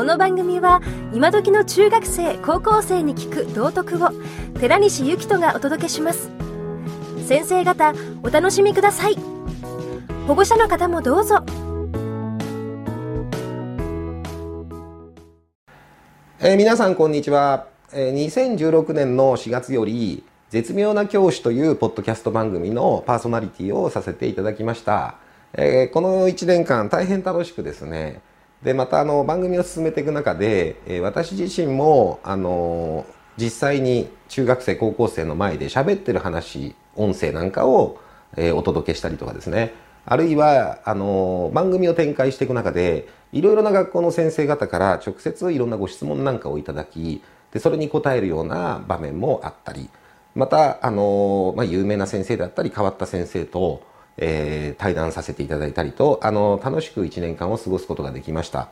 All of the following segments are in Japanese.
この番組は今時の中学生高校生に聞く道徳を寺西幸人がお届けします。先生方お楽しみください。保護者の方もどうぞ。えー皆さんこんにちは、えー2016年の4月より絶妙な教師というポッドキャスト番組のパーソナリティをさせていただきました、えーこの1年間大変楽しくですねでまたあの番組を進めていく中で、えー私自身もあのー実際に中学生高校生の前で喋ってる話音声なんかを、えーお届けしたりとかですね。あるいはあの番組を展開していく中でいろいろな学校の先生方から直接いろんなご質問なんかをいただきでそれに答えるような場面もあったり。またあの、まあ、有名な先生だったり変わった先生と、えー対談させていただいたりとあの楽しく1年間を過ごすことができました。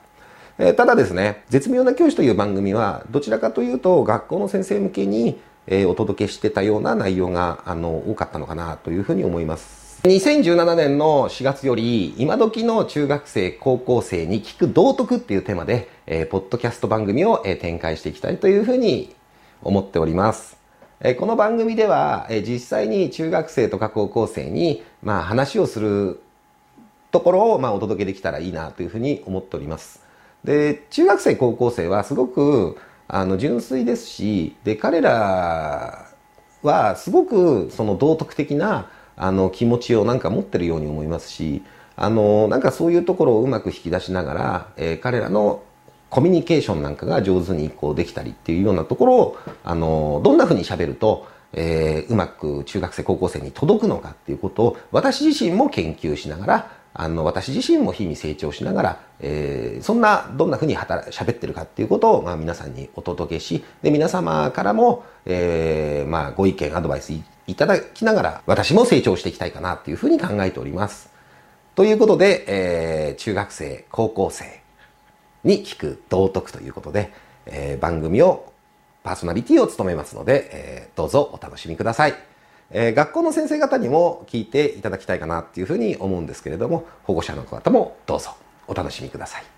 えーただですね、絶妙な教師という番組は、どちらかというと、学校の先生向けに、えーお届けしてたような内容が、あの、多かったのかなというふうに思います。2017年の4月より、今時の中学生、高校生に聞く道徳っていうテーマで、えーポッドキャスト番組を、えー展開していきたいというふうに思っております。えこの番組では、え実際に中学生とか高校生に、まあ、話をするところを、まあ、お届けできたらいいなというふうに思っております。で、中学生、高校生はすごく、あの、純粋ですし、で、彼らはすごく、その道徳的な、あの、気持ちをなんか持ってるように思いますし、あの、なんかそういうところをうまく引き出しながら、えー彼らのコミュニケーションなんかが上手にこうできたりっていうようなところを、あの、どんな風に喋ると、えーうまく中学生、高校生に届くのかっていうことを私自身も研究しながら、あの、私自身も日々成長しながら、えーそんな、どんな風に働、喋ってるかっていうことを、まあ皆さんにお届けし、で、皆様からも、えーまあご意見、アドバイスいただきながら、私も成長していきたいかなっていう風に考えております。ということで、えー中学生、高校生に聞く道徳ということで、えー番組をパーソナリティを務めますので、えーどうぞお楽しみください。えー学校の先生方にも聞いていただきたいかなっていうふうに思うんですけれども、保護者の方もどうぞお楽しみください。